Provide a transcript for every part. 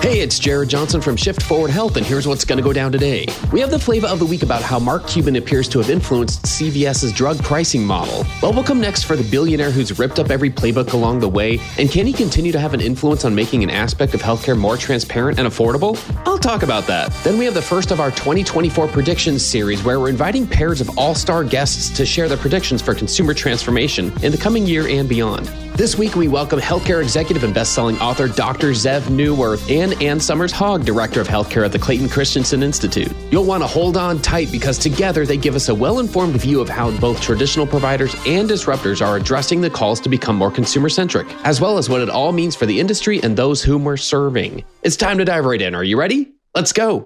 Hey, it's Jared Johnson from Shift Forward Health, and here's what's going to go down today. We have the flavor of the week about how Mark Cuban appears to have influenced CVS's drug pricing model. What will come next for the billionaire who's ripped up every playbook along the way? And can he continue to have an influence on making an aspect of healthcare more transparent and affordable? I'll talk about that. Then we have the first of our 2024 predictions series, where we're inviting pairs of all star guests to share their predictions for consumer transformation in the coming year and beyond. This week, we welcome healthcare executive and best-selling author Dr. Zeev Neuwirth and Ann Somers Hogg, Director of Healthcare at the Clayton Christensen Institute. You'll want to hold on tight because together they give us a well-informed view of how both traditional providers and disruptors are addressing the calls to become more consumer-centric, as well as what it all means for the industry and those whom we're serving. It's time to dive right in. Are you ready? Let's go.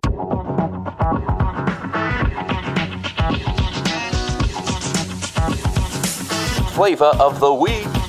Flavor of the week.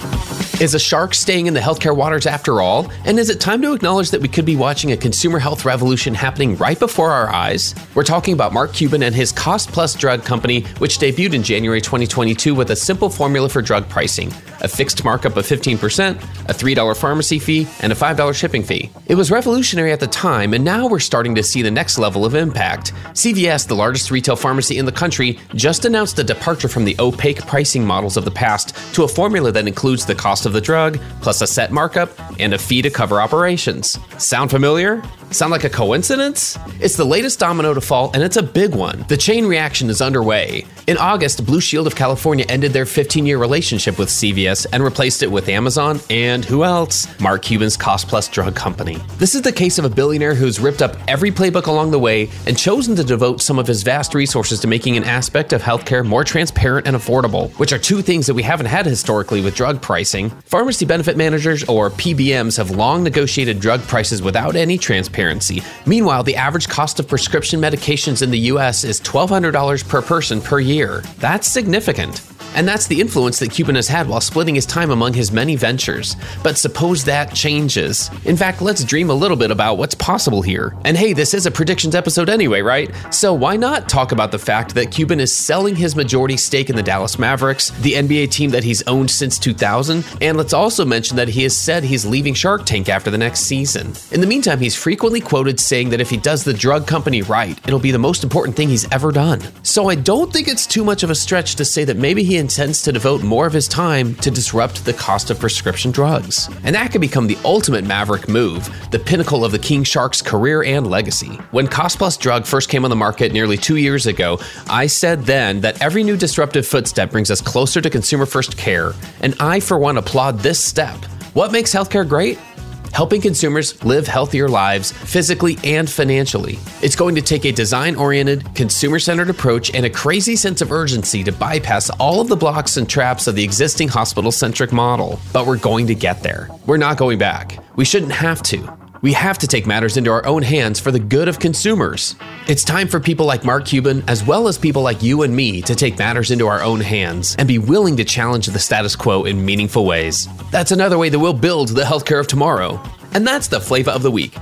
Is a shark staying in the healthcare waters after all? And is it time to acknowledge that we could be watching a consumer health revolution happening right before our eyes? We're talking about Mark Cuban and his Cost Plus drug company, which debuted in January 2022 with a simple formula for drug pricing a fixed markup of 15%, a $3 pharmacy fee, and a $5 shipping fee. It was revolutionary at the time, and now we're starting to see the next level of impact. CVS, the largest retail pharmacy in the country, just announced a departure from the opaque pricing models of the past to a formula that includes the cost of the drug, plus a set markup, and a fee to cover operations. Sound familiar? Sound like a coincidence? It's the latest domino to fall, and it's a big one. The chain reaction is underway. In August, Blue Shield of California ended their 15 year relationship with CVS and replaced it with Amazon and who else? Mark Cuban's Cost Plus drug company. This is the case of a billionaire who's ripped up every playbook along the way and chosen to devote some of his vast resources to making an aspect of healthcare more transparent and affordable, which are two things that we haven't had historically with drug pricing. Pharmacy benefit managers, or PBMs, have long negotiated drug prices without any transparency. Meanwhile, the average cost of prescription medications in the US is $1,200 per person per year. That's significant. And that's the influence that Cuban has had while splitting his time among his many ventures. But suppose that changes. In fact, let's dream a little bit about what's possible here. And hey, this is a predictions episode anyway, right? So why not talk about the fact that Cuban is selling his majority stake in the Dallas Mavericks, the NBA team that he's owned since 2000? And let's also mention that he has said he's leaving Shark Tank after the next season. In the meantime, he's frequently quoted saying that if he does the drug company right, it'll be the most important thing he's ever done. So I don't think it's too much of a stretch to say that maybe he intends to devote more of his time to disrupt the cost of prescription drugs. And that could become the ultimate maverick move, the pinnacle of the King Shark's career and legacy. When Cost Plus drug first came on the market nearly two years ago, I said then that every new disruptive footstep brings us closer to consumer first care, and I, for one, applaud this step. What makes healthcare great? Helping consumers live healthier lives physically and financially. It's going to take a design oriented, consumer centered approach and a crazy sense of urgency to bypass all of the blocks and traps of the existing hospital centric model. But we're going to get there. We're not going back. We shouldn't have to. We have to take matters into our own hands for the good of consumers. It's time for people like Mark Cuban, as well as people like you and me, to take matters into our own hands and be willing to challenge the status quo in meaningful ways. That's another way that we'll build the healthcare of tomorrow. And that's the flavor of the week.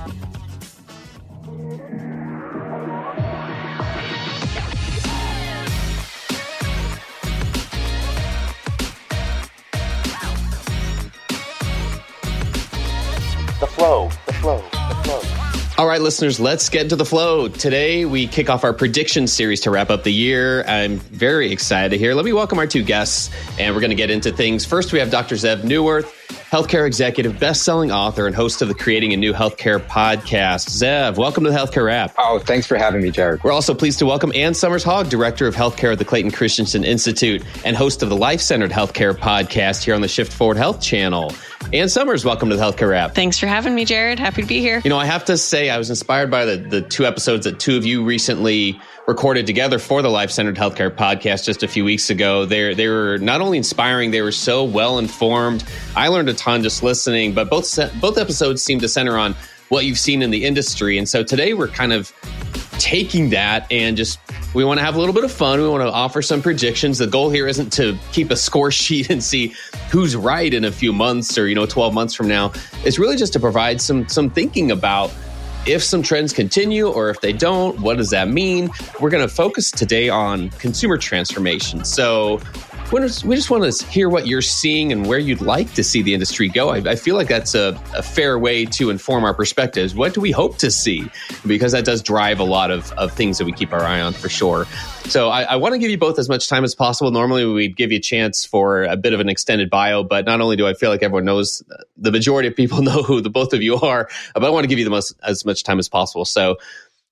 Right, listeners, let's get into the flow. Today, we kick off our prediction series to wrap up the year. I'm very excited here. Let me welcome our two guests, and we're going to get into things. First, we have Dr. Zeev Neuwirth, healthcare executive, best-selling author, and host of the Creating a New Healthcare podcast. Zeev, welcome to the Healthcare Rap. Oh, thanks for having me, Jared. We're also pleased to welcome Ann Somers Hogg, director of healthcare at the Clayton Christensen Institute and host of the Life Centered Healthcare podcast here on the Shift Forward Health channel. Ann Somers, welcome to the Healthcare Rap. Thanks for having me, Jared. Happy to be here. You know, I have to say, I was inspired by the, the two episodes that two of you recently recorded together for the Life Centered Healthcare podcast just a few weeks ago. They they were not only inspiring, they were so well informed. I learned a ton just listening, but both both episodes seem to center on what you've seen in the industry. And so today we're kind of taking that and just we want to have a little bit of fun. We want to offer some predictions. The goal here isn't to keep a score sheet and see who's right in a few months or you know 12 months from now. It's really just to provide some some thinking about if some trends continue or if they don't, what does that mean? We're going to focus today on consumer transformation. So, we just want to hear what you're seeing and where you'd like to see the industry go. I, I feel like that's a, a, fair way to inform our perspectives. What do we hope to see? Because that does drive a lot of, of things that we keep our eye on for sure. So I, I want to give you both as much time as possible. Normally, we'd give you a chance for a bit of an extended bio, but not only do I feel like everyone knows, the majority of people know who the both of you are, but I want to give you the most as much time as possible. So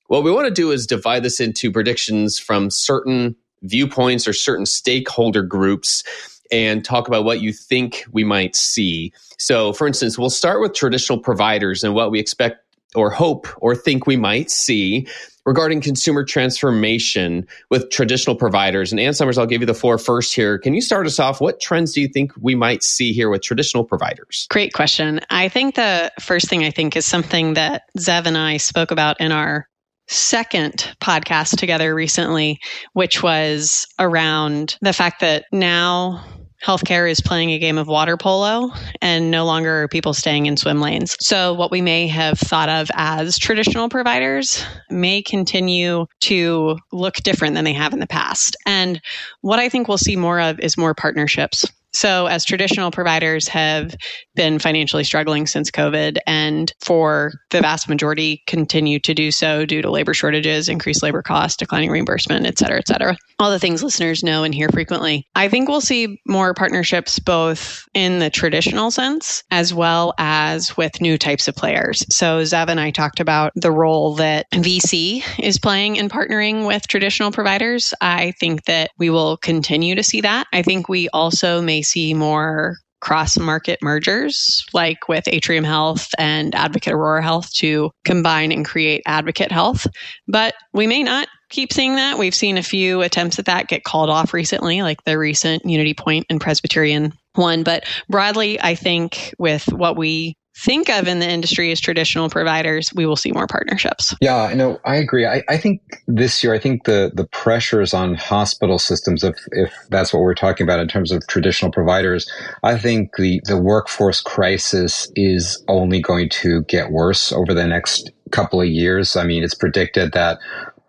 what we want to do is divide this into predictions from certain viewpoints or certain stakeholder groups and talk about what you think we might see. So, for instance, we'll start with traditional providers and what we expect or hope or think we might see regarding consumer transformation with traditional providers. And Ann Summers, I'll give you the floor first here. Can you start us off? What trends do you think we might see here with traditional providers? Great question. I think the first thing I think is something that Zeev and I spoke about in our second podcast together recently, which was around the fact that now healthcare is playing a game of water polo and no longer are people staying in swim lanes. So, what we may have thought of as traditional providers may continue to look different than they have in the past. And what I think we'll see more of is more partnerships. So, as traditional providers have been financially struggling since COVID, and for the vast majority continue to do so due to labor shortages, increased labor costs, declining reimbursement, et cetera, et cetera. All the things listeners know and hear frequently. I think we'll see more partnerships both in the traditional sense as well as with new types of players. So, Zeev and I talked about the role that VC is playing in partnering with traditional providers. I think that we will continue to see that. I think we also may see more cross market mergers, like with Atrium Health and Advocate Aurora Health, to combine and create Advocate Health. But we may not keep seeing that. We've seen a few attempts at that get called off recently, like the recent Unity Point and Presbyterian one. But broadly, I think with what we think of in the industry as traditional providers, we will see more partnerships. Yeah, know. I agree. I, I think this year, I think the the pressures on hospital systems, if if that's what we're talking about in terms of traditional providers, I think the the workforce crisis is only going to get worse over the next couple of years. I mean, it's predicted that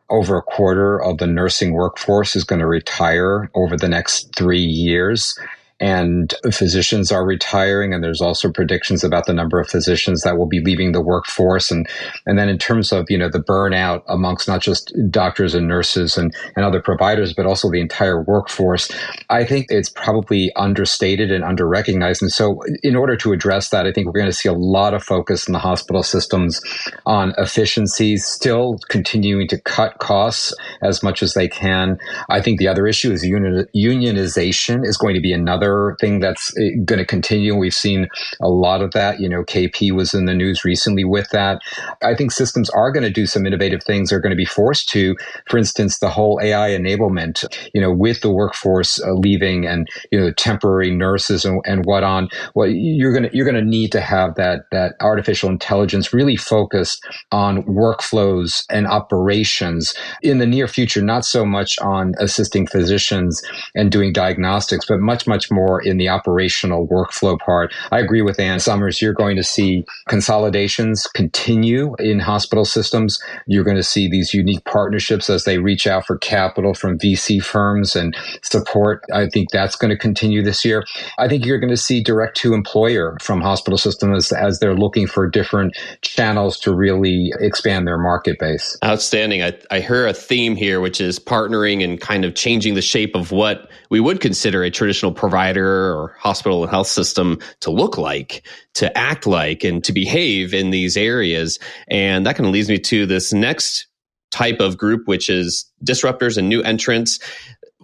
over a quarter of the nursing workforce is going to retire over the next three years and physicians are retiring and there's also predictions about the number of physicians that will be leaving the workforce. And and then in terms of you know the burnout amongst not just doctors and nurses and, and other providers but also the entire workforce i think it's probably understated and underrecognized. And so in order to address that i think we're going to see a lot of focus in the hospital systems on efficiencies still continuing to cut costs as much as they can. I think the other issue is unionization is going to be another another thing that's eh, going to continue. We've seen a lot of that. You know, KP was in the news recently with that. I think systems are going to do some innovative things. They're going to be forced to, for instance, the whole AI enablement, you know, with the workforce uh, leaving and, you know, temporary nurses and, and what on, well, you're to, you're to need to have that, that artificial intelligence really focused on workflows and operations in the near future, not so much on assisting physicians and doing diagnostics, but much, much more in the operational workflow part. I agree with Ann Somers. You're going to see consolidations continue in hospital systems. You're going to see these unique partnerships as they reach out for capital from VC firms and support. I think that's going to continue this year. I think you're going to see direct to employer from hospital systems as, as they're looking for different channels to really expand their market base. Outstanding. I, I hear a theme here, which is partnering and kind of changing the shape of what we would consider a traditional provider or hospital and health system to look like, to act like, and to behave in these areas. And that kind of leads me to this next type of group, which is disruptors and new entrants.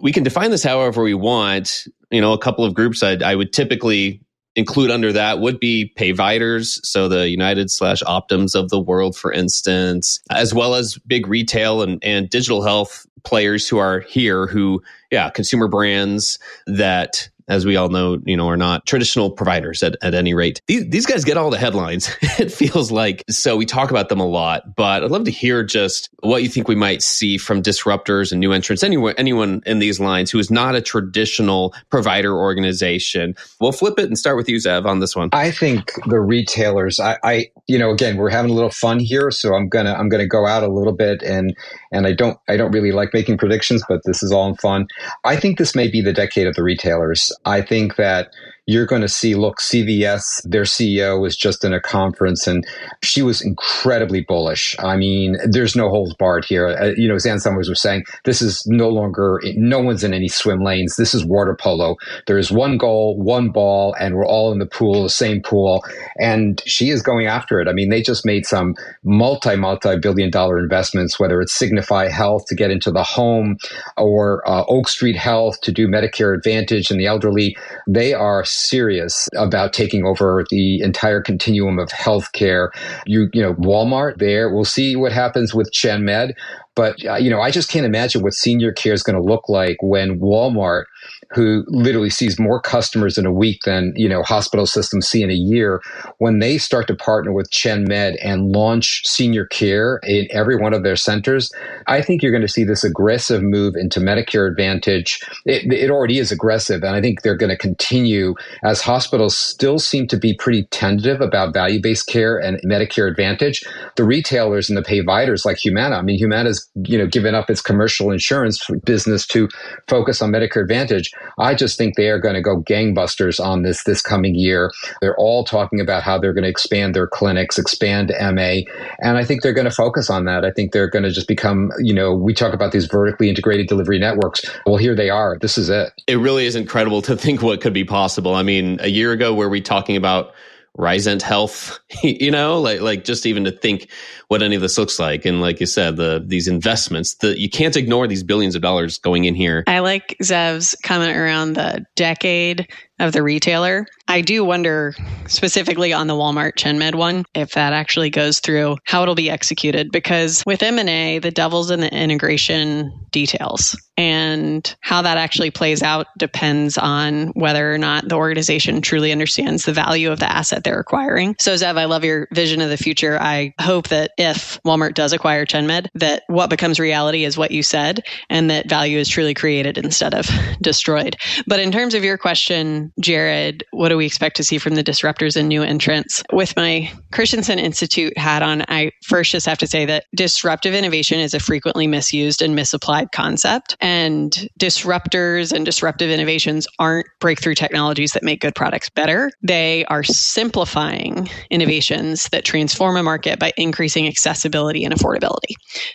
We can define this however we want. You know, a couple of groups I, I would typically include under that would be payviders, so the United slash Optums of the world, for instance, as well as big retail and, and digital health players who are here who, yeah, consumer brands that as we all know, you know, are not traditional providers at, at any rate. These, these guys get all the headlines, it feels like. So we talk about them a lot, but I'd love to hear just what you think we might see from disruptors and new entrants, anyone, anyone in these lines who is not a traditional provider organization. We'll flip it and start with you, Zeev, on this one. I think the retailers, I, I you know, again, we're having a little fun here, so I'm gonna I'm gonna go out a little bit and and I don't I don't really like making predictions, but this is all in fun. I think this may be the decade of the retailers. I think that you're going to see, look, CVS, their CEO was just in a conference and she was incredibly bullish. I mean, there's no holds barred here. Uh, you know, as Ann Somers was saying, this is no longer, no one's in any swim lanes. This is water polo. There's one goal, one ball, and we're all in the pool, the same pool. And she is going after it. I mean, they just made some multi, multi billion dollar investments, whether it's Signify Health to get into the home or uh, Oak Street Health to do Medicare Advantage and the elderly. They are serious about taking over the entire continuum of healthcare. You, you know, Walmart there. We'll see what happens with ChenMed. But, uh, you know, I just can't imagine what senior care is going to look like when Walmart who literally sees more customers in a week than you know hospital systems see in a year when they start to partner with ChenMed and launch senior care in every one of their centers i think you're going to see this aggressive move into medicare advantage. It, it already is aggressive and i think they're going to continue as hospitals still seem to be pretty tentative about value-based care and medicare advantage. The retailers and the payviders like humana i mean humana's you know given up its commercial insurance business to focus on medicare advantage I just think they are going to go gangbusters on this this coming year. They're all talking about how they're going to expand their clinics, expand MA, and I think they're going to focus on that. I think they're going to just become, you know, we talk about these vertically integrated delivery networks. Well, here they are. This is it. It really is incredible to think what could be possible. I mean, a year ago, were we talking about Risant Health, you know, like like just even to think what any of this looks like, and like you said, the these investments, that you can't ignore these billions of dollars going in here. I like Zeev's comment around the decade of the retailer. I do wonder specifically on the Walmart ChenMed one if that actually goes through how it'll be executed because with M&A the devil's in the integration details and how that actually plays out depends on whether or not the organization truly understands the value of the asset they're acquiring. So Zeev, I love your vision of the future. I hope that if Walmart does acquire ChenMed that what becomes reality is what you said and that value is truly created instead of destroyed. But in terms of your question Jared, what do we expect to see from the disruptors and new entrants? With my Christensen Institute hat on, I first just have to say that disruptive innovation is a frequently misused and misapplied concept. And disruptors and disruptive innovations aren't breakthrough technologies that make good products better. They are simplifying innovations that transform a market by increasing accessibility and affordability.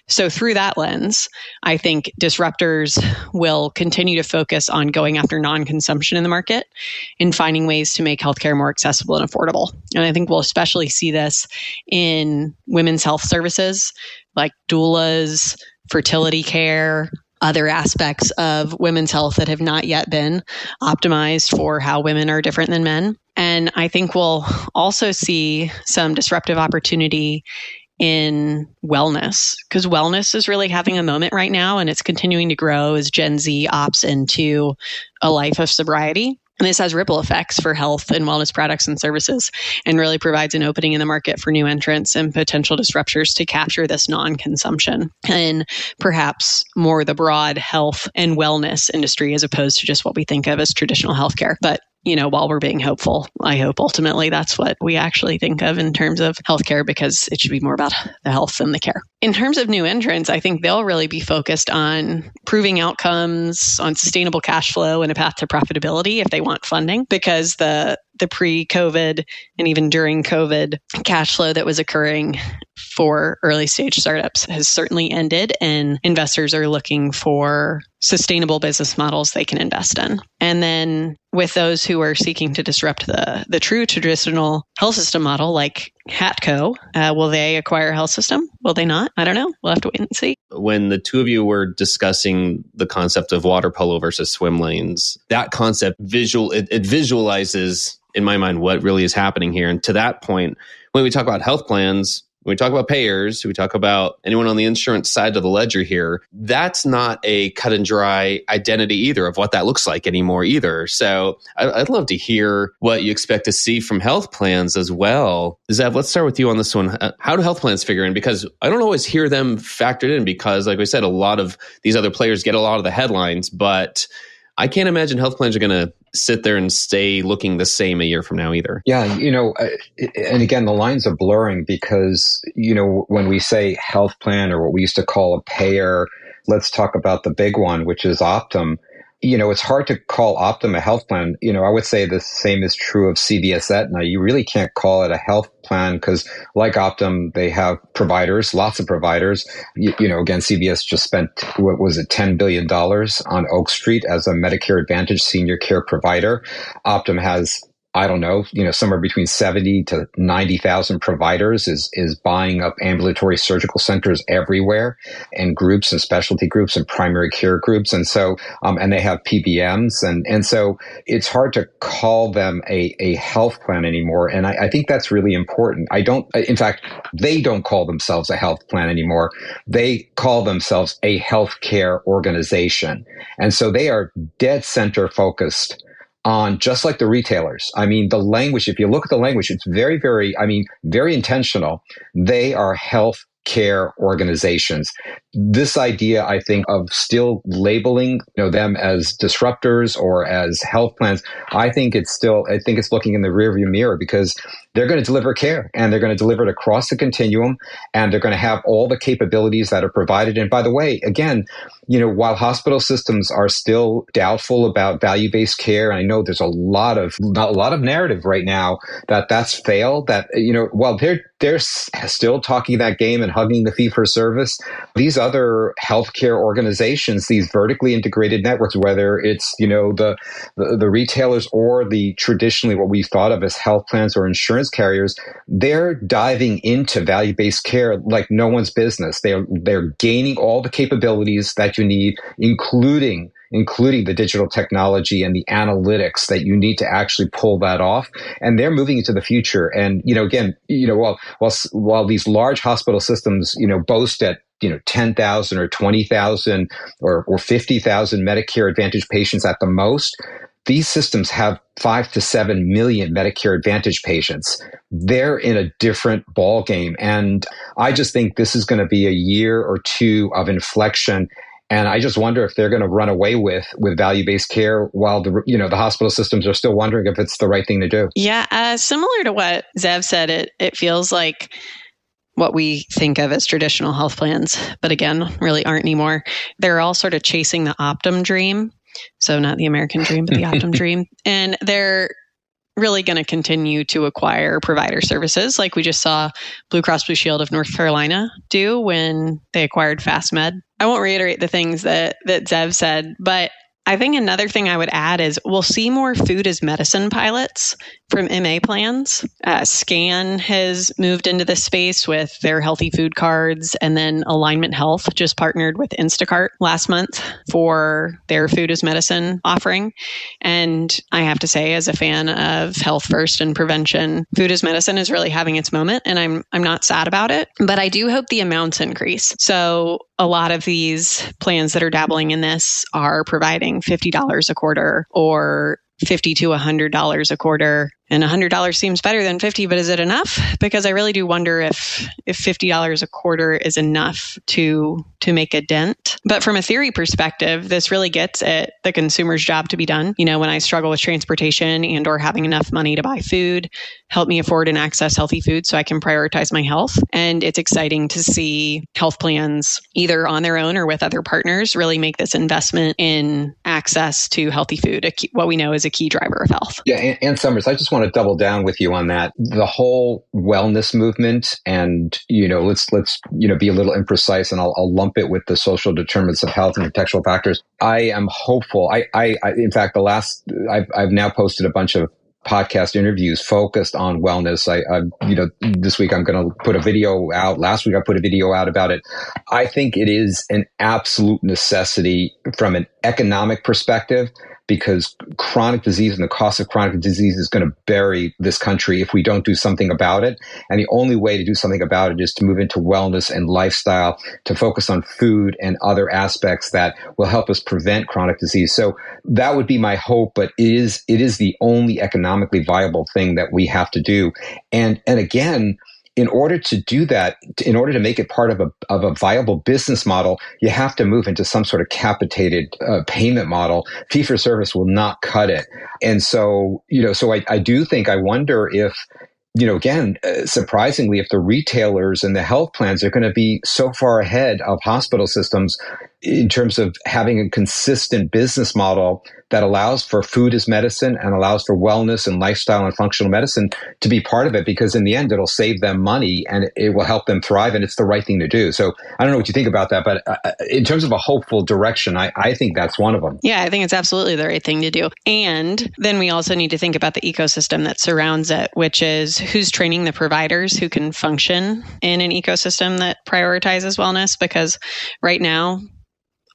So, through that lens, I think disruptors will continue to focus on going after non consumption in the market in finding ways to make healthcare more accessible and affordable. And I think we'll especially see this in women's health services like doulas, fertility care, other aspects of women's health that have not yet been optimized for how women are different than men. And I think we'll also see some disruptive opportunity in wellness because wellness is really having a moment right now and it's continuing to grow as Gen Z opts into a life of sobriety. And this has ripple effects for health and wellness products and services and really provides an opening in the market for new entrants and potential disruptors to capture this non consumption and perhaps more the broad health and wellness industry as opposed to just what we think of as traditional healthcare. But you know, while we're being hopeful, I hope ultimately that's what we actually think of in terms of healthcare because it should be more about the health than the care. In terms of new entrants, I think they'll really be focused on proving outcomes, on sustainable cash flow and a path to profitability if they want funding because the the pre-COVID and even during COVID cash flow that was occurring for early stage startups has certainly ended and investors are looking for sustainable business models they can invest in. And then with those who are seeking to disrupt the the true traditional health system model like Hatco, uh, will they acquire health system? Will they not? I don't know. We'll have to wait and see. When the two of you were discussing the concept of water polo versus swim lanes, that concept visual it, it visualizes in my mind what really is happening here. And to that point, when we talk about health plans, when we talk about payers, we talk about anyone on the insurance side of the ledger here, that's not a cut and dry identity either of what that looks like anymore either. So I'd love to hear what you expect to see from health plans as well. Zeev, let's start with you on this one. Uh, how do health plans figure in? Because I don't always hear them factored in because, like we said, a lot of these other players get a lot of the headlines, but I can't imagine health plans are going to sit there and stay looking the same a year from now either. Yeah, you know, uh, and again, the lines are blurring because, you know, when we say health plan or what we used to call a payer, let's talk about the big one, which is Optum you know, it's hard to call Optum a health plan. You know, I would say the same is true of CVS Aetna. You really can't call it a health plan because, like Optum, they have providers, lots of providers. You, you know, again, CVS just spent, what was it, $10 billion on Oak Street as a Medicare Advantage senior care provider. Optum has I don't know, you know, somewhere between 70 to 90,000 providers is, is buying up ambulatory surgical centers everywhere and groups and specialty groups and primary care groups. And so, um, and they have PBMs. And, and so it's hard to call them a, a health plan anymore. And I, I think that's really important. I don't, in fact, they don't call themselves a health plan anymore. They call themselves a healthcare organization. And so they are dead center focused on just like the retailers. I mean, the language, if you look at the language, it's very, very, I mean, very intentional. They are health care organizations. This idea, I think, of still labeling you know, them as disruptors or as health plans, I think it's still, I think it's looking in the rearview mirror because they're going to deliver care and they're going to deliver it across the continuum and they're going to have all the capabilities that are provided. And by the way, again, you know, while hospital systems are still doubtful about value-based care, and I know there's a lot of not a lot of narrative right now that that's failed. That you know, while they're they're still talking that game and hugging the fee for service. These other healthcare organizations, these vertically integrated networks, whether it's you know the, the the retailers or the traditionally what we thought of as health plans or insurance carriers, they're diving into value-based care like no one's business. They're they're gaining all the capabilities that you need, including including the digital technology and the analytics that you need to actually pull that off. And they're moving into the future. And, you know, again, you know, while, while, while these large hospital systems, you know, boast at you know 10,000 or 20,000 or, or 50,000 Medicare Advantage patients at the most. These systems have five to seven million Medicare Advantage patients. They're in a different ball game, and I just think this is going to be a year or two of inflection and I just wonder if they're going to run away with with value based care while the you know the hospital systems are still wondering if it's the right thing to do. Yeah, uh, similar to what Zeev said, it it feels like what we think of as traditional health plans, but again, really aren't anymore. They're all sort of chasing the Optum dream. So not the American dream, but the Optum dream. And they're really going to continue to acquire provider services like we just saw Blue Cross Blue Shield of North Carolina do when they acquired FastMed. I won't reiterate the things that that Zeev said, but I think another thing I would add is we'll see more food as medicine pilots from MA plans. Uh, Scan has moved into this space with their healthy food cards, and then Alignment Health just partnered with Instacart last month for their food as medicine offering. And I have to say, as a fan of health first and prevention, food as medicine is really having its moment, and I'm I'm not sad about it. But I do hope the amounts increase. So a lot of these plans that are dabbling in this are providing $50 a quarter or 50 to $100 a quarter and $100 seems better than 50 but is it enough? Because i really do wonder if if $50 a quarter is enough to to make a dent. But from a theory perspective this really gets at the consumer's job to be done. You know when i struggle with transportation and or having enough money to buy food help me afford and access healthy food so i can prioritize my health. And it's exciting to see health plans either on their own or with other partners really make this investment in access to healthy food key, what we know is a key driver of health. Yeah and, and Somers i just want to double down with you on that. The whole wellness movement, and you know, let's let's you know be a little imprecise, and I'll, I'll lump it with the social determinants of health and contextual factors. I am hopeful. I, I, I in fact, the last I've I've now posted a bunch of podcast interviews focused on wellness. I, I you know, this week I'm going to put a video out. Last week I put a video out about it. I think it is an absolute necessity from an economic perspective because chronic disease and the cost of chronic disease is going to bury this country if we don't do something about it. And the only way to do something about it is to move into wellness and lifestyle, to focus on food and other aspects that will help us prevent chronic disease. So that would be my hope, but it is, it is the only economically viable thing that we have to do. And, and again, in order to do that, in order to make it part of a, of a viable business model, you have to move into some sort of capitated uh, payment model. Fee for service will not cut it. And so, you know, so I, I do think, I wonder if, you know, again, uh, surprisingly, if the retailers and the health plans are going to be so far ahead of hospital systems in terms of having a consistent business model that allows for food as medicine and allows for wellness and lifestyle and functional medicine to be part of it because in the end it'll save them money and it will help them thrive and it's the right thing to do. So i don't know what you think about that but uh, in terms of a hopeful direction I, I think that's one of them. Yeah i think it's absolutely the right thing to do. And then we also need to think about the ecosystem that surrounds it which is who's training the providers who can function in an ecosystem that prioritizes wellness because right now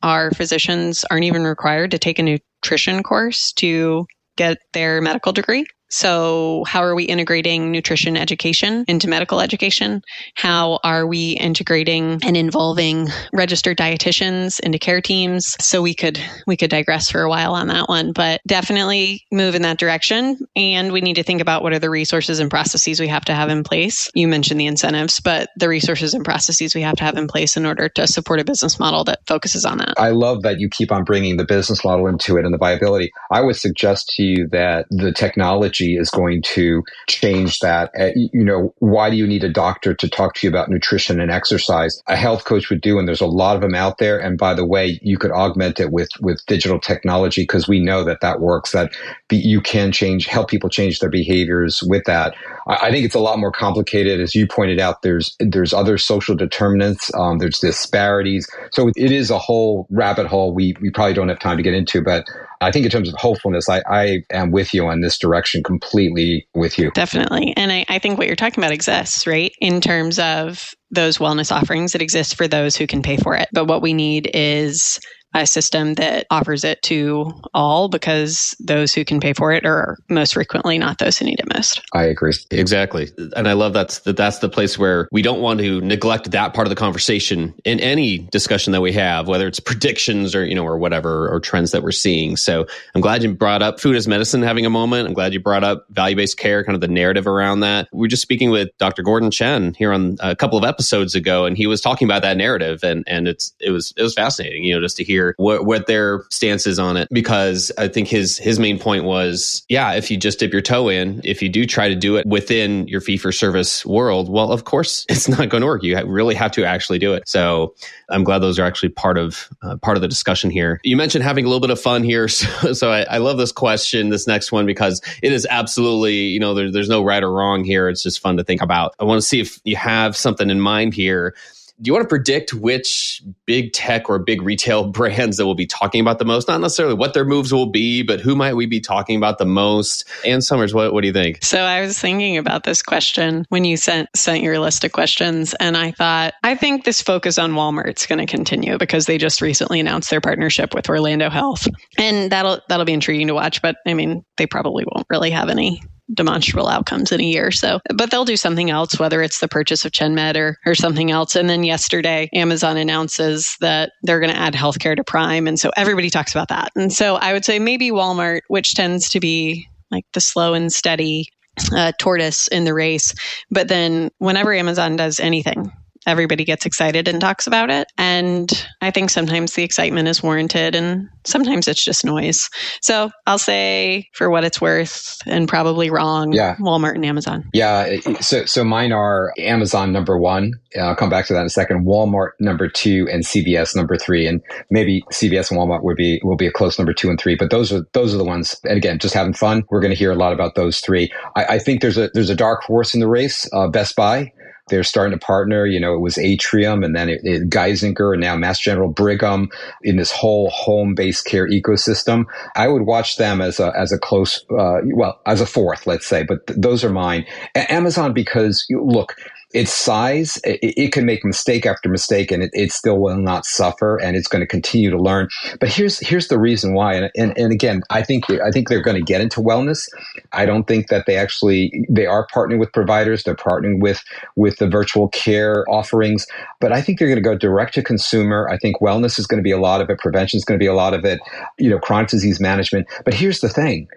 our physicians aren't even required to take a nutrition course to get their medical degree. So, how are we integrating nutrition education into medical education? How are we integrating and involving registered dietitians into care teams? So we could we could digress for a while on that one, but definitely move in that direction. And we need to think about what are the resources and processes we have to have in place. You mentioned the incentives, but the resources and processes we have to have in place in order to support a business model that focuses on that. I love that you keep on bringing the business model into it and the viability. I would suggest to you that the technology technology is going to change that. Uh, you know, why do you need a doctor to talk to you about nutrition and exercise? A health coach would do, and there's a lot of them out there. And by the way, you could augment it with with digital technology because we know that that works. That you can change, help people change their behaviors with that. I think it's a lot more complicated, as you pointed out. There's there's other social determinants. Um, there's disparities. So it is a whole rabbit hole we we probably don't have time to get into. But I think in terms of hopefulness, I, I am with you on this direction, completely with you. Definitely. And I, I think what you're talking about exists, right? In terms of those wellness offerings that exist for those who can pay for it. But what we need is a system that offers it to all because those who can pay for it are most frequently not those who need it most. I agree. Exactly. And I love that's that that's the place where we don't want to neglect that part of the conversation in any discussion that we have, whether it's predictions or, you know, or whatever, or trends that we're seeing. So I'm glad you brought up food as medicine having a moment. I'm glad you brought up value-based care, kind of the narrative around that. We are just speaking with Dr. Gordon Chen here on a couple of episodes ago, and he was talking about that narrative and and it's it was it was fascinating, you know, just to hear hear what, what their stance is on it because I think his his main point was, yeah, if you just dip your toe in, if you do try to do it within your fee for service world, well, of course, it's not going to work. You really have to actually do it. So I'm glad those are actually part of uh, part of the discussion here. You mentioned having a little bit of fun here, so, so I, I, love this question, this next one, because it is absolutely you know there, there's no right or wrong here. It's just fun to think about. I want to see if you have something in mind here do you want to predict which big tech or big retail brands that we'll be talking about the most? Not necessarily what their moves will be, but who might we be talking about the most? Ann Somers, what, what do you think? So I was thinking about this question when you sent sent your list of questions, and I thought I think this focus on Walmart's going to continue because they just recently announced their partnership with Orlando Health, and that'll that'll be intriguing to watch. But I mean, they probably won't really have any demonstrable outcomes in a year. So, but they'll do something else, whether it's the purchase of ChenMed or, or something else. And then yesterday, Amazon announces that they're going to add healthcare to Prime. And so everybody talks about that. And so I would say maybe Walmart, which tends to be like the slow and steady uh, tortoise in the race. But then whenever Amazon does anything, everybody gets excited and talks about it. And I think sometimes the excitement is warranted and sometimes it's just noise. So I'll say for what it's worth and probably wrong, yeah. Walmart and Amazon. Yeah. So, so mine are Amazon number one. I'll come back to that in a second. Walmart number two and CVS number three. And maybe CVS and Walmart would be, will be a close number two and three, but those are, those are the ones. And again, just having fun. We're going to hear a lot about those three. I, I think there's a, there's a dark horse in the race, uh, Best Buy they're starting to partner. You know, it was Atrium and then it, it Geisinger and now Mass General Brigham in this whole home based care ecosystem. I would watch them as a, as a close, uh, well, as a fourth, let's say, but th- those are mine. A- Amazon, because look, its size, it, it, can make mistake after mistake and it, it, still will not suffer and it's going to continue to learn. But here's, here's the reason why. And, and, and again, I think, I think they're going to get into wellness. I don't think that they actually, they are partnering with providers. They're partnering with, with the virtual care offerings, but I think they're going to go direct to consumer. I think wellness is going to be a lot of it. Prevention is going to be a lot of it, you know, chronic disease management. But here's the thing.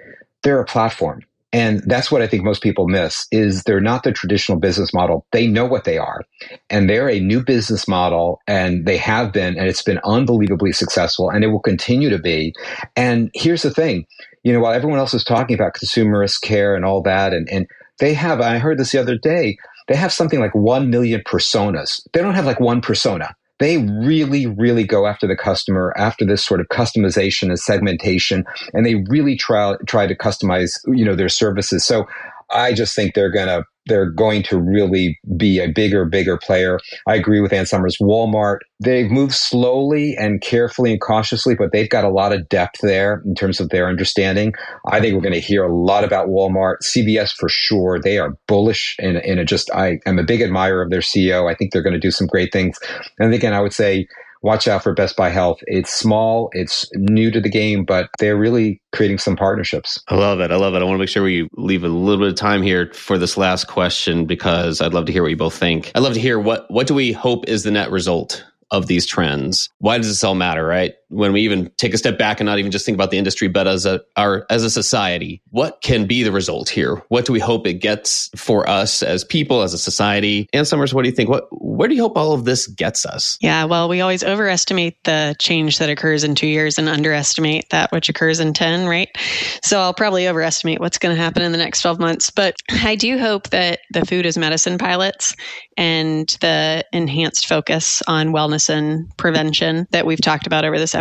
They're a platform and that's what I think most people miss is they're not the traditional business model. They know what they are and they're a new business model and they have been, and it's been unbelievably successful and it will continue to be. And here's the thing, you know, while everyone else is talking about consumerist care and all that, and, and they have, I heard this the other day, they have something like 1 million personas. They don't have like one persona they really, really go after the customer after this sort of customization and segmentation, and they really try try to customize, you know, their services. So I just think they're gonna they're going to really be a bigger, bigger player. I agree with Ann Somers. Walmart, they've moved slowly and carefully and cautiously, but they've got a lot of depth there in terms of their understanding. I think we're going to hear a lot about Walmart. CVS for sure. They are bullish and in a just, I am a big admirer of their CEO. I think they're going to do some great things. And again, I would say watch out for Best Buy Health. It's small, it's new to the game, but they're really creating some partnerships. I love it. I love it. I want to make sure we leave a little bit of time here for this last question because I'd love to hear what you both think. I'd love to hear what what do we hope is the net result of these trends. Why does this all matter, right? When we even take a step back and not even just think about the industry, but as a our as a society, what can be the result here? What do we hope it gets for us as people, as a society? Ann Somers, what do you think? What where do you hope all of this gets us? Yeah, well, we always overestimate the change that occurs in two years and underestimate that which occurs in ten, right? So I'll probably overestimate what's going to happen in the next twelve months. But I do hope that the food as medicine pilots and the enhanced focus on wellness and prevention that we've talked about over this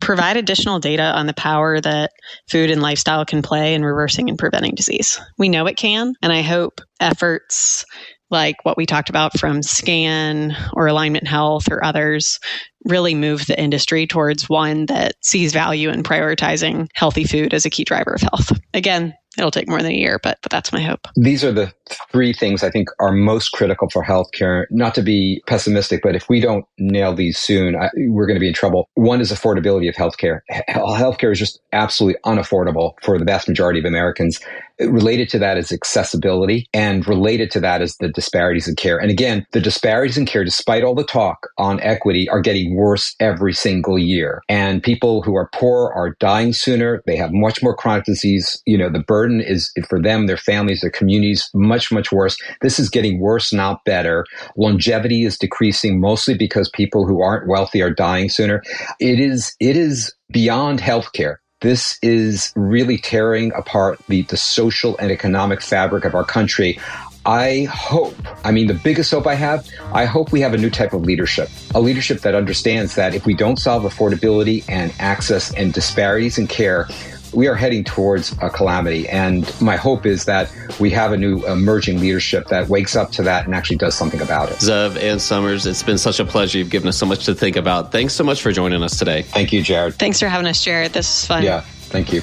provide additional data on the power that food and lifestyle can play in reversing and preventing disease. We know it can, and I hope efforts like what we talked about from SCAN or Alignment Health or others really move the industry towards one that sees value in prioritizing healthy food as a key driver of health. Again, it'll take more than a year, but but that's my hope. These are the three things I think are most critical for healthcare. Not to be pessimistic, but if we don't nail these soon, I, we're going to be in trouble. One is affordability of healthcare. Healthcare is just absolutely unaffordable for the vast majority of Americans. Related to that is accessibility, and related to that is the disparities in care. And again, the disparities in care, despite all the talk on equity, are getting worse every single year. And people who are poor are dying sooner. They have much more chronic disease. You know, the burden is for them, their families, their communities, much, much worse. This is getting worse, not better. Longevity is decreasing mostly because people who aren't wealthy are dying sooner. It is, it is beyond healthcare. This is really tearing apart the, the social and economic fabric of our country. I hope, I mean, the biggest hope I have, I hope we have a new type of leadership, a leadership that understands that if we don't solve affordability and access and disparities in care, we are heading towards a calamity. And my hope is that we have a new emerging leadership that wakes up to that and actually does something about it. Zeev and Somers, it's been such a pleasure. You've given us so much to think about. Thanks so much for joining us today. Thank you, Jared. Thanks for having us, Jared. This is fun. Yeah, thank you.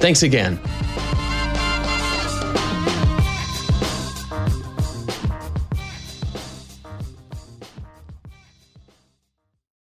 Thanks again.